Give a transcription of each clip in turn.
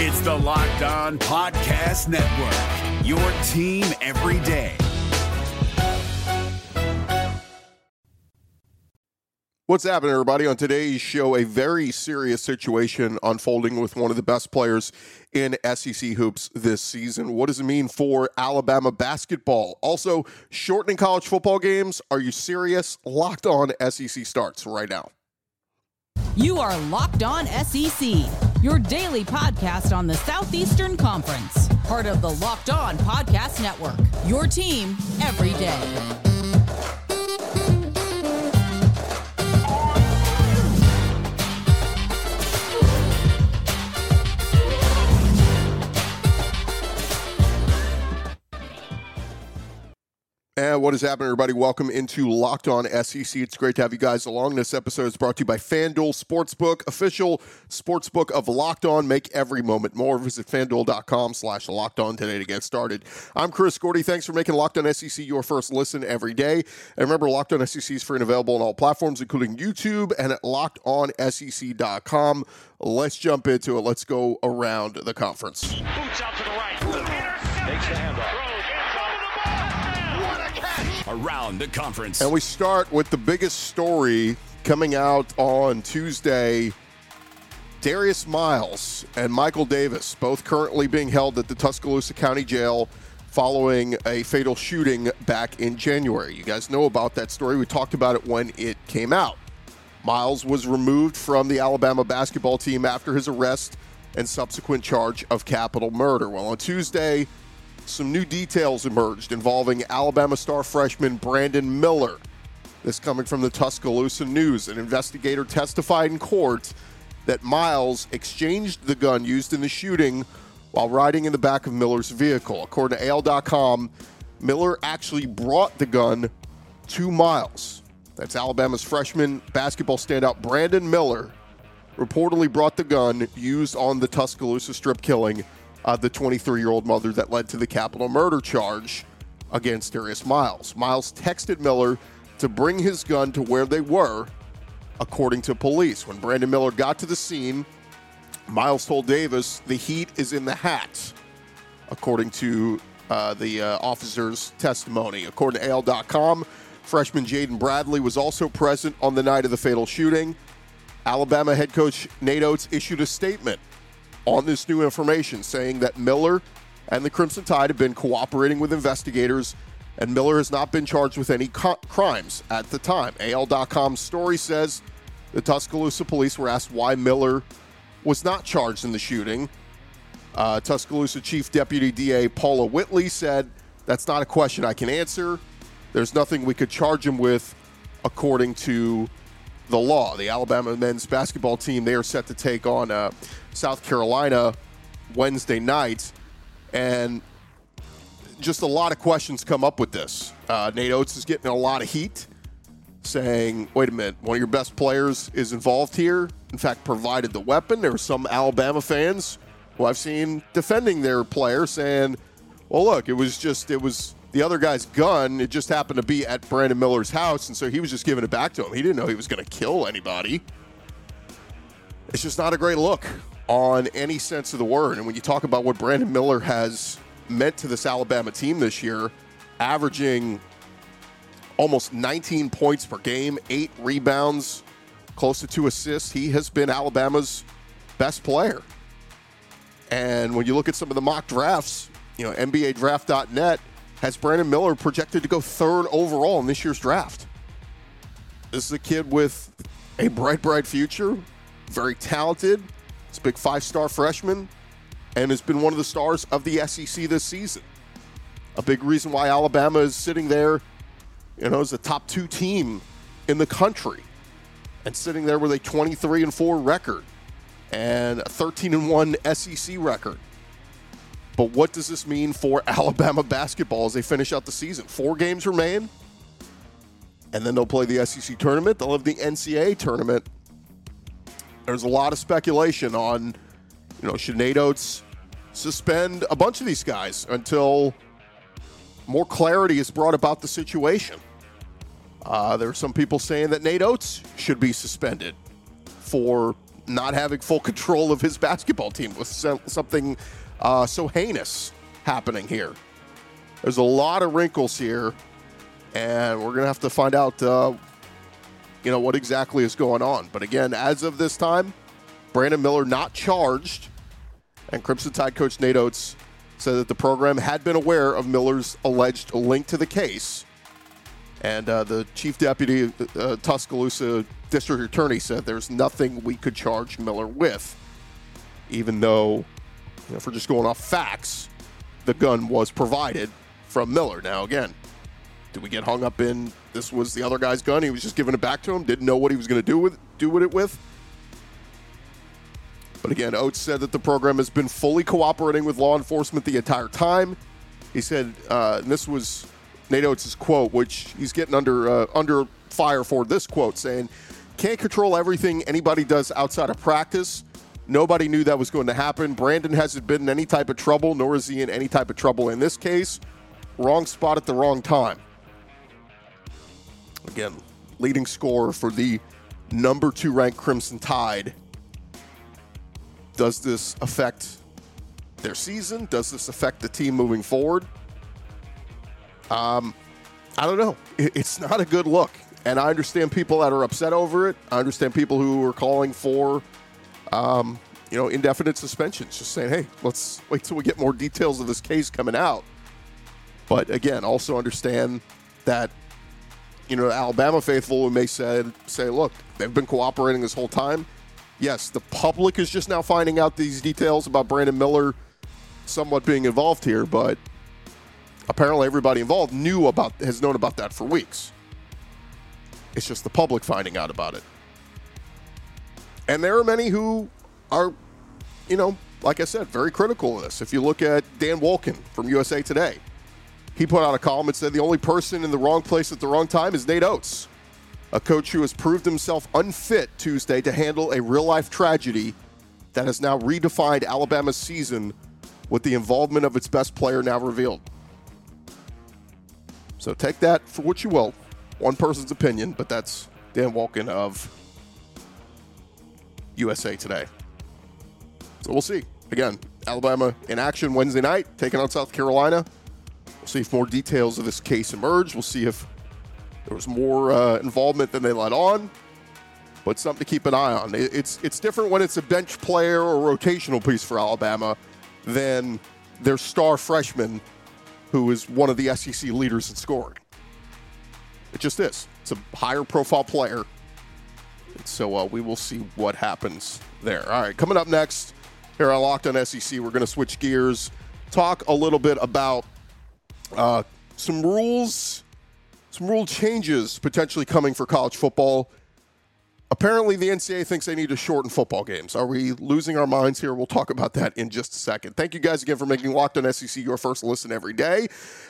It's the Locked On Podcast Network, your team every day. What's happening, everybody? On today's show, a very serious situation unfolding with one of the best players in SEC hoops this season. What does it mean for Alabama basketball? Also, shortening college football games. Are you serious? Locked on SEC starts right now. You are Locked On SEC, your daily podcast on the Southeastern Conference, part of the Locked On Podcast Network, your team every day. What is happening, everybody? Welcome into Locked On SEC. It's great to have you guys along. This episode is brought to you by FanDuel Sportsbook, official sportsbook of Locked On. Make every moment more. Visit fanduel.com slash locked on today to get started. I'm Chris Gordy. Thanks for making Locked On SEC your first listen every day. And remember, Locked On SEC is free and available on all platforms, including YouTube and at lockedonsec.com. Let's jump into it. Let's go around the conference. Boots out to the right. Takes the handoff. Around the conference. And we start with the biggest story coming out on Tuesday. Darius Miles and Michael Davis, both currently being held at the Tuscaloosa County Jail following a fatal shooting back in January. You guys know about that story. We talked about it when it came out. Miles was removed from the Alabama basketball team after his arrest and subsequent charge of capital murder. Well, on Tuesday, some new details emerged involving Alabama star freshman Brandon Miller. This coming from the Tuscaloosa News. An investigator testified in court that Miles exchanged the gun used in the shooting while riding in the back of Miller's vehicle. According to AL.com, Miller actually brought the gun to Miles. That's Alabama's freshman basketball standout Brandon Miller reportedly brought the gun used on the Tuscaloosa strip killing uh, the 23 year old mother that led to the capital murder charge against Darius Miles. Miles texted Miller to bring his gun to where they were, according to police. When Brandon Miller got to the scene, Miles told Davis, the heat is in the hat, according to uh, the uh, officer's testimony. According to AL.com, freshman Jaden Bradley was also present on the night of the fatal shooting. Alabama head coach Nate Oats issued a statement on this new information, saying that Miller and the Crimson Tide have been cooperating with investigators, and Miller has not been charged with any co- crimes at the time. AL.com's story says the Tuscaloosa police were asked why Miller was not charged in the shooting. Uh, Tuscaloosa Chief Deputy DA Paula Whitley said, That's not a question I can answer. There's nothing we could charge him with according to the law. The Alabama men's basketball team, they are set to take on uh, South Carolina Wednesday night. And just a lot of questions come up with this. Uh, Nate Oats is getting a lot of heat, saying, wait a minute, one of your best players is involved here. In fact, provided the weapon. There are some Alabama fans who I've seen defending their player saying, well, look, it was just, it was the other guy's gun. It just happened to be at Brandon Miller's house, and so he was just giving it back to him. He didn't know he was going to kill anybody. It's just not a great look on any sense of the word. And when you talk about what Brandon Miller has meant to this Alabama team this year, averaging almost 19 points per game, eight rebounds, close to two assists, he has been Alabama's best player. And when you look at some of the mock drafts, you know, NBADraft.net has Brandon Miller projected to go third overall in this year's draft. This is a kid with a bright, bright future, very talented. It's a big five star freshman and has been one of the stars of the SEC this season. A big reason why Alabama is sitting there, you know, as a top two team in the country and sitting there with a 23 and 4 record and a 13 and 1 SEC record. But what does this mean for Alabama basketball as they finish out the season? Four games remain, and then they'll play the SEC tournament. They'll have the NCAA tournament. There's a lot of speculation on, you know, should Nate Oats suspend a bunch of these guys until more clarity is brought about the situation. Uh, there are some people saying that Nate Oats should be suspended for not having full control of his basketball team with something uh, so heinous happening here. There's a lot of wrinkles here, and we're going to have to find out, uh, you know, what exactly is going on. But again, as of this time, Brandon Miller not charged, and Crimson Tide coach Nate Oats said that the program had been aware of Miller's alleged link to the case. And uh, the chief deputy, uh, Tuscaloosa district attorney, said there's nothing we could charge Miller with, even though, you know, if we're just going off facts, the gun was provided from Miller. Now, again, did we get hung up in this was the other guy's gun? He was just giving it back to him. Didn't know what he was going to do with do with it with. But again, Oats said that the program has been fully cooperating with law enforcement the entire time. He said, uh, and this was Nate Oats' quote, which he's getting under uh, under fire for this quote, saying, "Can't control everything anybody does outside of practice. Nobody knew that was going to happen. Brandon hasn't been in any type of trouble, nor is he in any type of trouble in this case. Wrong spot at the wrong time." Again, leading scorer for the number two ranked Crimson Tide does this affect their season? Does this affect the team moving forward? Um, I don't know. It's not a good look. And I understand people that are upset over it. I understand people who are calling for, um, you know, indefinite suspensions, just saying, hey, let's wait till we get more details of this case coming out. But again, also understand that, you know, Alabama faithful may say, say, look, they've been cooperating this whole time yes, the public is just now finding out these details about Brandon Miller somewhat being involved here, but apparently everybody involved knew about has known about that for weeks. It's just the public finding out about it. And there are many who are, you know, like I said, very critical of this. If you look at Dan Wolken from USA Today, he put out a column and said the only person in the wrong place at the wrong time is Nate Oats, a coach who has proved himself unfit Tuesday to handle a real life tragedy that has now redefined Alabama's season with the involvement of its best player now revealed. So take that for what you will. One person's opinion, but that's Dan Wolken of USA Today. So we'll see. Again, Alabama in action Wednesday night, taking on South Carolina. We'll see if more details of this case emerge. We'll see if there was more uh, involvement than they let on, but something to keep an eye on. It's it's different when it's a bench player or rotational piece for Alabama than their star freshman, who is one of the SEC leaders in scoring. It just is. It's a higher profile player. So uh, we will see what happens there. All right, coming up next here on Locked on SEC, we're going to switch gears, talk a little bit about uh, some rules some rule changes potentially coming for college football. Apparently, the NCAA thinks they need to shorten football games. Are we losing our minds here? We'll talk about that in just a second. Thank you guys again for making Locked on SEC your first listen every day.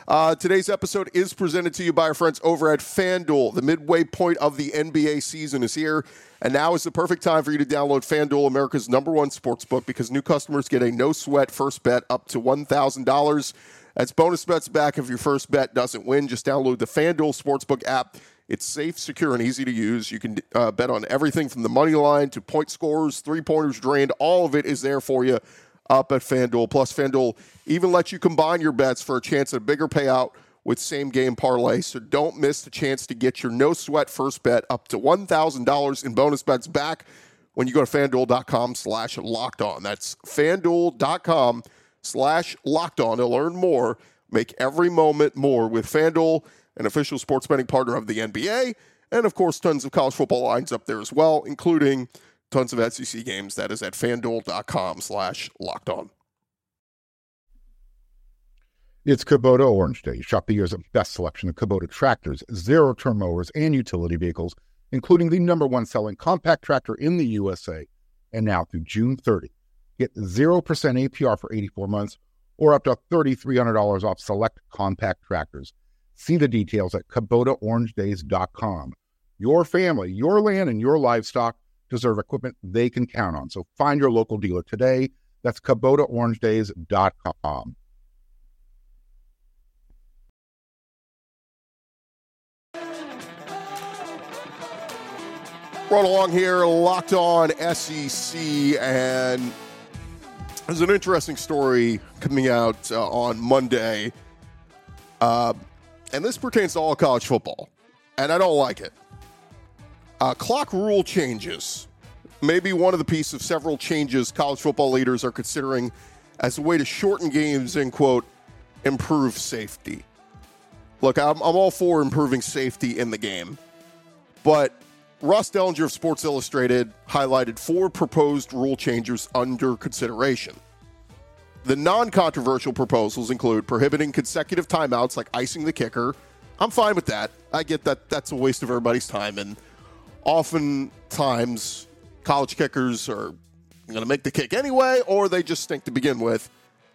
Uh, today's episode is presented to you by our friends over at FanDuel. The midway point of the NBA season is here, and now is the perfect time for you to download FanDuel, America's number one sports book, because new customers get a no sweat first bet up to $1,000. That's bonus bets back if your first bet doesn't win. Just download the FanDuel Sportsbook app. It's safe, secure, and easy to use. You can uh, bet on everything from the money line to point scores, three pointers drained. All of it is there for you up at FanDuel. Plus, FanDuel even lets you combine your bets for a chance at a bigger payout with same game parlay. So don't miss the chance to get your no sweat first bet up to $1,000 in bonus bets back when you go to fanduel.com slash locked on. That's fanduel.com slash locked on to learn more. Make every moment more with FanDuel, an official sports betting partner of the NBA. And of course, tons of college football lines up there as well, including tons of SEC games. That is at fanduel.com slash locked on. It's Kubota Orange Day. Shop the year's best selection of Kubota tractors, zero turn mowers, and utility vehicles, including the number one selling compact tractor in the USA. And now through June 30, Get 0% APR for 84 months or up to $3,300 off select compact tractors. See the details at KubotaOrangeDays.com. Your family, your land, and your livestock deserve equipment they can count on. So find your local dealer today. That's KubotaOrangeDays.com. Run along here, locked on SEC, and there's an interesting story coming out uh, on Monday. Uh, and this pertains to all college football, and I don't like it. Uh, clock rule changes. may be one of the piece of several changes college football leaders are considering as a way to shorten games and, quote, improve safety. Look, I'm, I'm all for improving safety in the game, but Ross Dellenger of Sports Illustrated highlighted four proposed rule changes under consideration. The non controversial proposals include prohibiting consecutive timeouts like icing the kicker. I'm fine with that. I get that that's a waste of everybody's time. And oftentimes, college kickers are going to make the kick anyway, or they just stink to begin with.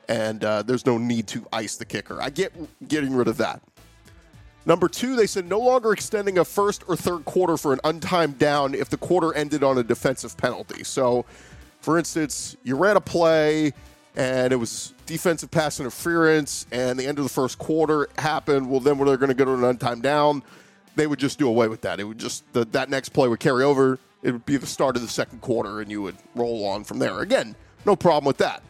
And uh, there's no need to ice the kicker. I get getting rid of that. Number two, they said no longer extending a first or third quarter for an untimed down if the quarter ended on a defensive penalty. So, for instance, you ran a play and it was defensive pass interference, and the end of the first quarter happened. Well, then when they're going to go to an untimed down, they would just do away with that. It would just the, that next play would carry over. It would be the start of the second quarter, and you would roll on from there. Again, no problem with that.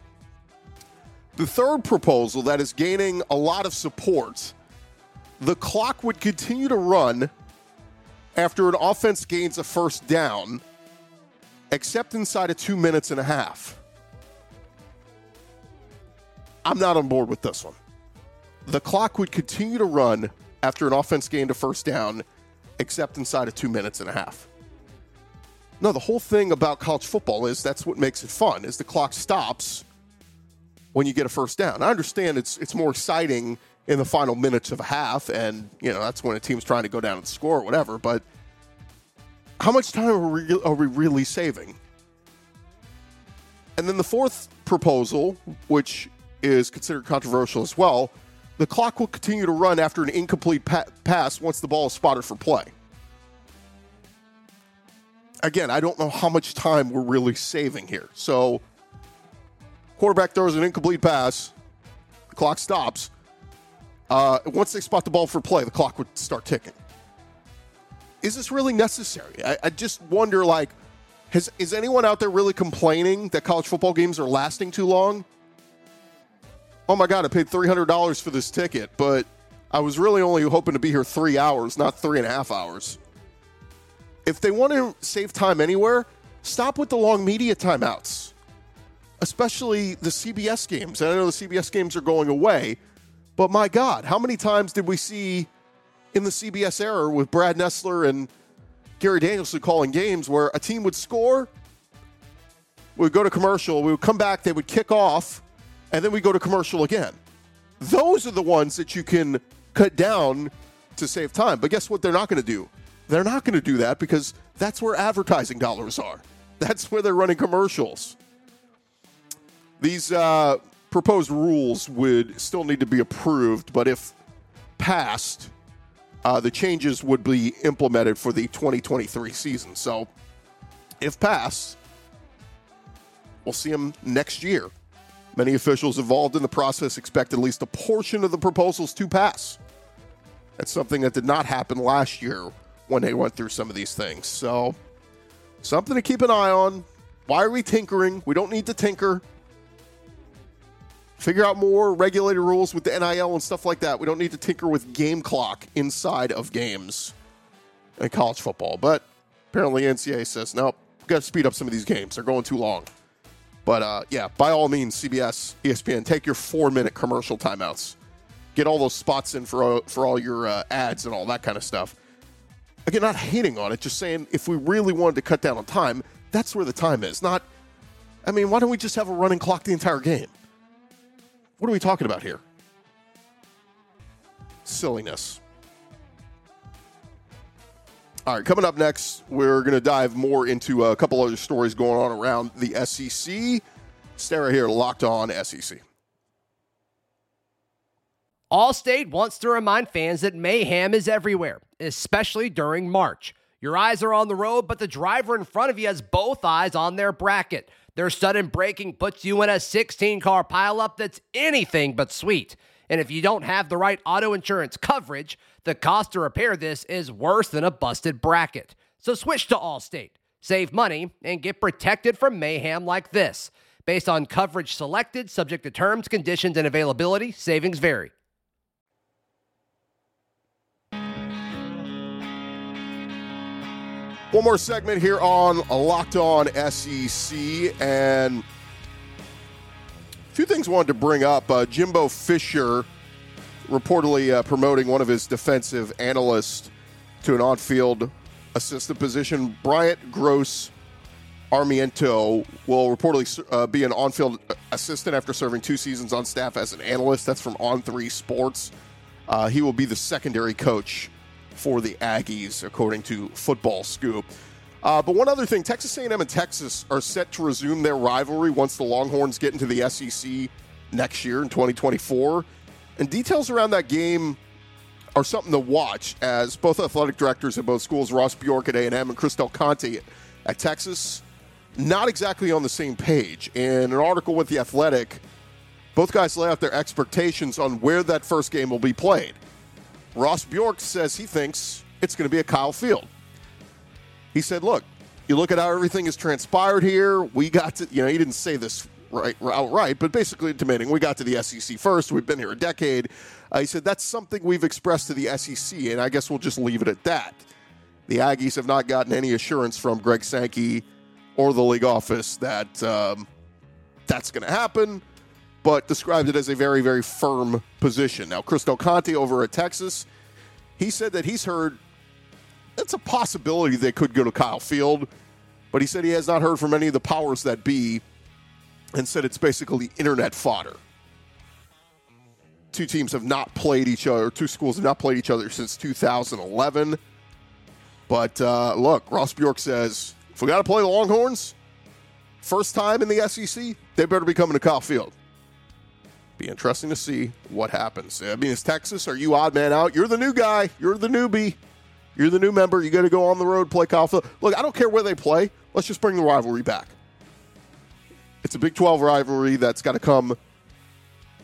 The third proposal that is gaining a lot of support the clock would continue to run after an offense gains a first down, except inside of two minutes and a half. I'm not on board with this one. The clock would continue to run after an offense gained a first down, except inside of two minutes and a half. No, the whole thing about college football is that's what makes it fun is the clock stops when you get a first down. I understand it's it's more exciting in the final minutes of a half, and you know that's when a team's trying to go down and score or whatever. But how much time are we, are we really saving? And then the fourth proposal, which is considered controversial as well, the clock will continue to run after an incomplete pa- pass once the ball is spotted for play. Again, I don't know how much time we're really saving here. So, quarterback throws an incomplete pass, the clock stops. Uh, once they spot the ball for play, the clock would start ticking. Is this really necessary? I, I just wonder, like, has is anyone out there really complaining that college football games are lasting too long? Oh my God, I paid three hundred dollars for this ticket, but I was really only hoping to be here three hours, not three and a half hours. If they want to save time anywhere, stop with the long media timeouts, especially the CBS games. And I know the CBS games are going away, but my God, how many times did we see in the CBS era with Brad Nessler and Gary Danielson calling games where a team would score, we would go to commercial, we would come back, they would kick off, and then we go to commercial again. Those are the ones that you can cut down to save time. But guess what they're not going to do? They're not going to do that because that's where advertising dollars are. That's where they're running commercials. These uh, proposed rules would still need to be approved, but if passed, uh, the changes would be implemented for the 2023 season. So, if passed, we'll see them next year. Many officials involved in the process expect at least a portion of the proposals to pass. That's something that did not happen last year when they went through some of these things. So, something to keep an eye on. Why are we tinkering? We don't need to tinker. Figure out more regulated rules with the NIL and stuff like that. We don't need to tinker with game clock inside of games in college football. But apparently, NCAA says, nope, we've got to speed up some of these games. They're going too long. But uh, yeah, by all means, CBS, ESPN, take your four minute commercial timeouts. Get all those spots in for, for all your uh, ads and all that kind of stuff. Again, not hating on it, just saying if we really wanted to cut down on time, that's where the time is. Not, I mean, why don't we just have a running clock the entire game? What are we talking about here? Silliness. All right, coming up next, we're going to dive more into a couple other stories going on around the SEC. Right here, locked on SEC. Allstate wants to remind fans that mayhem is everywhere, especially during March. Your eyes are on the road, but the driver in front of you has both eyes on their bracket. Their sudden braking puts you in a 16 car pileup that's anything but sweet. And if you don't have the right auto insurance coverage, the cost to repair this is worse than a busted bracket. So switch to Allstate. Save money and get protected from mayhem like this. Based on coverage selected, subject to terms, conditions, and availability, savings vary. One more segment here on Locked On SEC, and a few things I wanted to bring up. Uh, Jimbo Fisher reportedly uh, promoting one of his defensive analysts to an on-field assistant position. Bryant Gross Armiento will reportedly uh, be an on-field assistant after serving two seasons on staff as an analyst. That's from On Three Sports. Uh, he will be the secondary coach for the Aggies, according to Football Scoop. Uh, but one other thing, Texas A&M and Texas are set to resume their rivalry once the Longhorns get into the SEC next year in 2024. And details around that game are something to watch as both athletic directors at both schools, Ross Bjork at A&M and Chris Del Conte at Texas, not exactly on the same page. In an article with The Athletic, both guys lay out their expectations on where that first game will be played. Ross Bjork says he thinks it's going to be a Kyle Field. He said, look, you look at how everything has transpired here. We got to, you know, he didn't say this right outright, but basically intimating we got to the SEC first. We've been here a decade. Uh, he said that's something we've expressed to the SEC, and I guess we'll just leave it at that. The Aggies have not gotten any assurance from Greg Sankey or the league office that um, that's going to happen, but described it as a very, very firm position. Now, Chris Del Conte over at Texas, he said that he's heard it's a possibility they could go to Kyle Field, but he said he has not heard from any of the powers that be and said it's basically internet fodder. Two teams have not played each other, two schools have not played each other since 2011. But uh, look, Ross Bjork says if we got to play the Longhorns, first time in the SEC, they better be coming to Kyle Field. Be interesting to see what happens. I mean, it's Texas. Are you odd man out? You're the new guy. You're the newbie. You're the new member. You got to go on the road, play Kyle Field. Look, I don't care where they play. Let's just bring the rivalry back. It's a Big 12 rivalry that's got to come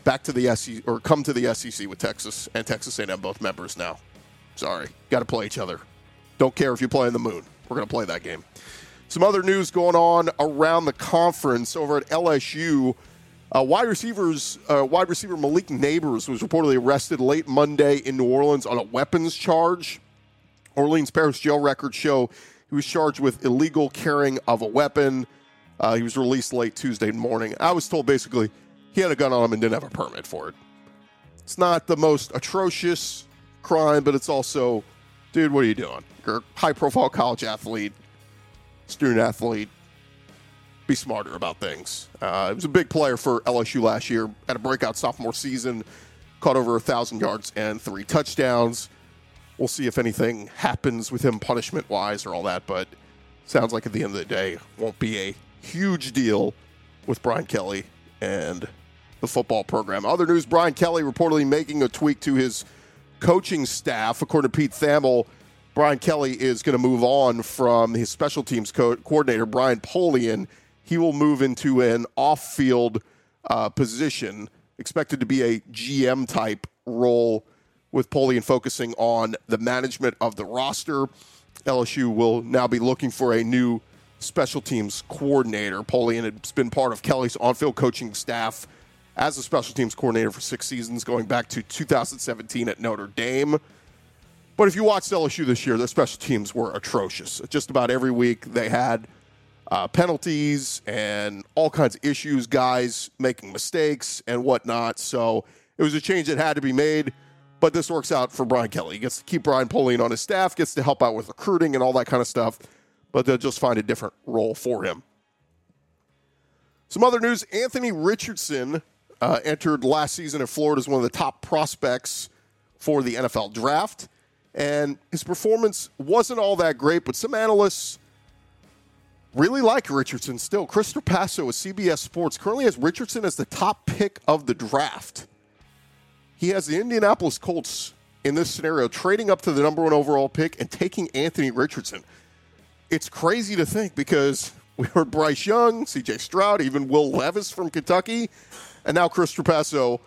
back to the SEC or come to the SEC with Texas and Texas A&M both members now. Sorry, got to play each other. Don't care if you play in the moon. We're going to play that game. Some other news going on around the conference over at LSU. Uh, wide receivers, uh, wide receiver Malik Nabers was reportedly arrested late Monday in New Orleans on a weapons charge. Orleans Parish jail records show he was charged with illegal carrying of a weapon. Uh, he was released late Tuesday morning. I was told basically he had a gun on him and didn't have a permit for it. It's not the most atrocious crime, but it's also, dude, what are you doing? You're a high profile college athlete, student athlete. Be smarter about things. Uh, he was a big player for LSU last year. Had a breakout sophomore season, caught over a thousand yards and three touchdowns. We'll see if anything happens with him punishment wise or all that, but sounds like at the end of the day won't be a huge deal with Brian Kelly and the football program. Other news Brian Kelly reportedly making a tweak to his coaching staff. According to Pete Thamel, Brian Kelly is going to move on from his special teams co- coordinator, Brian Polian. He will move into an off field uh, position, expected to be a GM type role, with Polian focusing on the management of the roster. LSU will now be looking for a new special teams coordinator. Polian had been part of Kelly's on field coaching staff as a special teams coordinator for six seasons, going back to 2017 at Notre Dame. But if you watched LSU this year, their special teams were atrocious. Just about every week they had uh, penalties and all kinds of issues, guys making mistakes and whatnot. So it was a change that had to be made. But this works out for Brian Kelly. He gets to keep Brian Polian on his staff, gets to help out with recruiting and all that kind of stuff but they'll just find a different role for him. Some other news Anthony Richardson uh, entered last season at Florida as one of the top prospects for the NFL draft. And his performance wasn't all that great, but some analysts really like Richardson still. Chris Trapasso with CBS Sports currently has Richardson as the top pick of the draft. He has the Indianapolis Colts in this scenario trading up to the number one overall pick and taking Anthony Richardson it's crazy to think because we heard Bryce Young, C.J. Stroud, even Will Levis from Kentucky, and now Chris Trapasso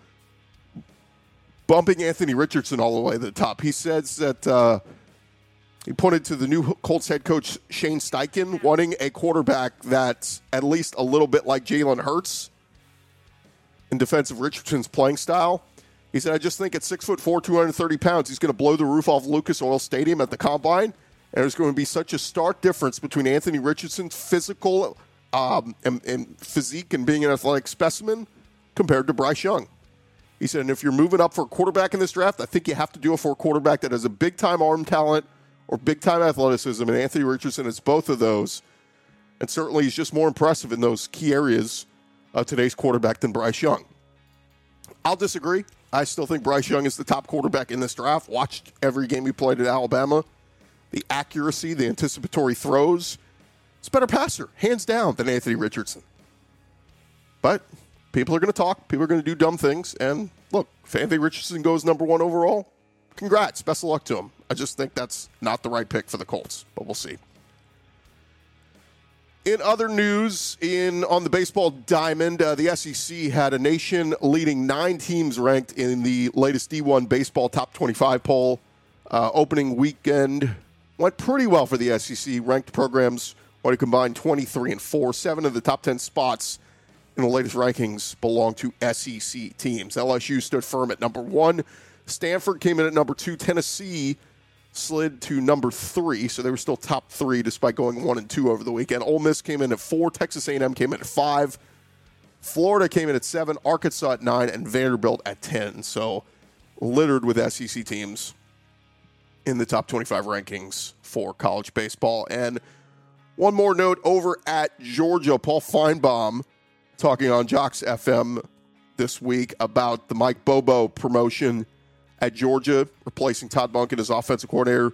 bumping Anthony Richardson all the way to the top. He says that uh, He pointed to the new Colts head coach Shane Steichen wanting a quarterback that's at least a little bit like Jalen Hurts in defensive Richardson's playing style. He said, I just think at six foot four, 230 pounds, he's going to blow the roof off Lucas Oil Stadium at the combine. And there's going to be such a stark difference between Anthony Richardson's physical um, and, and physique and being an athletic specimen compared to Bryce Young. He said, and if you're moving up for a quarterback in this draft, I think you have to do it for a quarterback that has a big time arm talent or big time athleticism. And Anthony Richardson is both of those. And certainly he's just more impressive in those key areas of today's quarterback than Bryce Young. I'll disagree. I still think Bryce Young is the top quarterback in this draft. Watched every game he played at Alabama. The accuracy, the anticipatory throws. It's a better passer, hands down, than Anthony Richardson. But people are going to talk. People are going to do dumb things. And look, if Anthony Richardson goes number one overall, congrats. Best of luck to him. I just think that's not the right pick for the Colts, but we'll see. In other news, in on the baseball diamond, uh, the SEC had a nation leading nine teams ranked in the latest D1 baseball top 25 poll. Uh, opening weekend went pretty well for the SEC. Ranked programs want to combine 23 and four. Seven of the top 10 spots in the latest rankings belong to SEC teams. LSU stood firm at number one. Stanford came in at number two. Tennessee slid to number three, so they were still top three despite going one and two over the weekend. Ole Miss came in at four, Texas A&M came in at five, Florida came in at seven, Arkansas at nine, and Vanderbilt at ten. So littered with SEC teams in the top 25 rankings for college baseball. And one more note over at Georgia, Paul Finebaum talking on JOX FM this week about the Mike Bobo promotion at Georgia, replacing Todd Monken as offensive coordinator.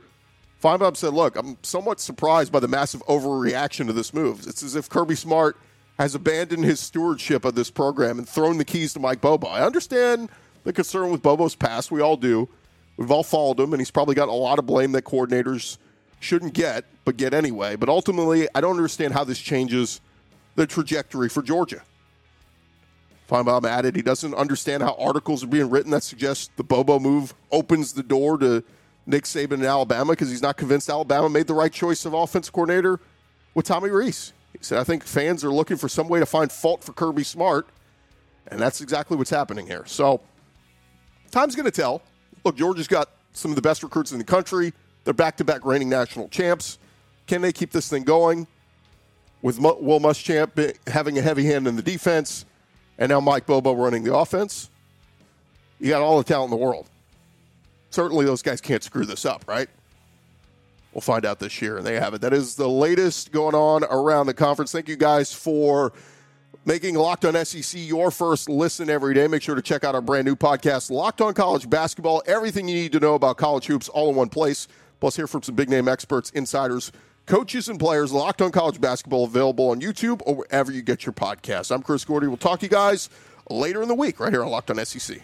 Feinbaum said, Look, I'm somewhat surprised by the massive overreaction to this move. It's as if Kirby Smart has abandoned his stewardship of this program and thrown the keys to Mike Bobo. I understand the concern with Bobo's past. We all do. We've all followed him, and he's probably got a lot of blame that coordinators shouldn't get, but get anyway. But ultimately, I don't understand how this changes the trajectory for Georgia. Finebaum added he doesn't understand how articles are being written that suggest the Bobo move opens the door to Nick Saban in Alabama because he's not convinced Alabama made the right choice of offense coordinator with Tommy Rees. He said, I think fans are looking for some way to find fault for Kirby Smart, and that's exactly what's happening here. So, time's going to tell. Look, Georgia's got some of the best recruits in the country. They're back to back reigning national champs. Can they keep this thing going? With Will Muschamp having a heavy hand in the defense, and now Mike Bobo running the offense, you got all the talent in the world. Certainly, those guys can't screw this up, right? We'll find out this year, and they have it. That is the latest going on around the conference. Thank you guys for making Locked On SEC your first listen every day. Make sure to check out our brand new podcast, Locked On College Basketball. Everything you need to know about college hoops all in one place. Plus, hear from some big name experts, insiders, coaches, and players. Locked On College Basketball available on YouTube or wherever you get your podcasts. I'm Chris Gordy. We'll talk to you guys later in the week right here on Locked On SEC.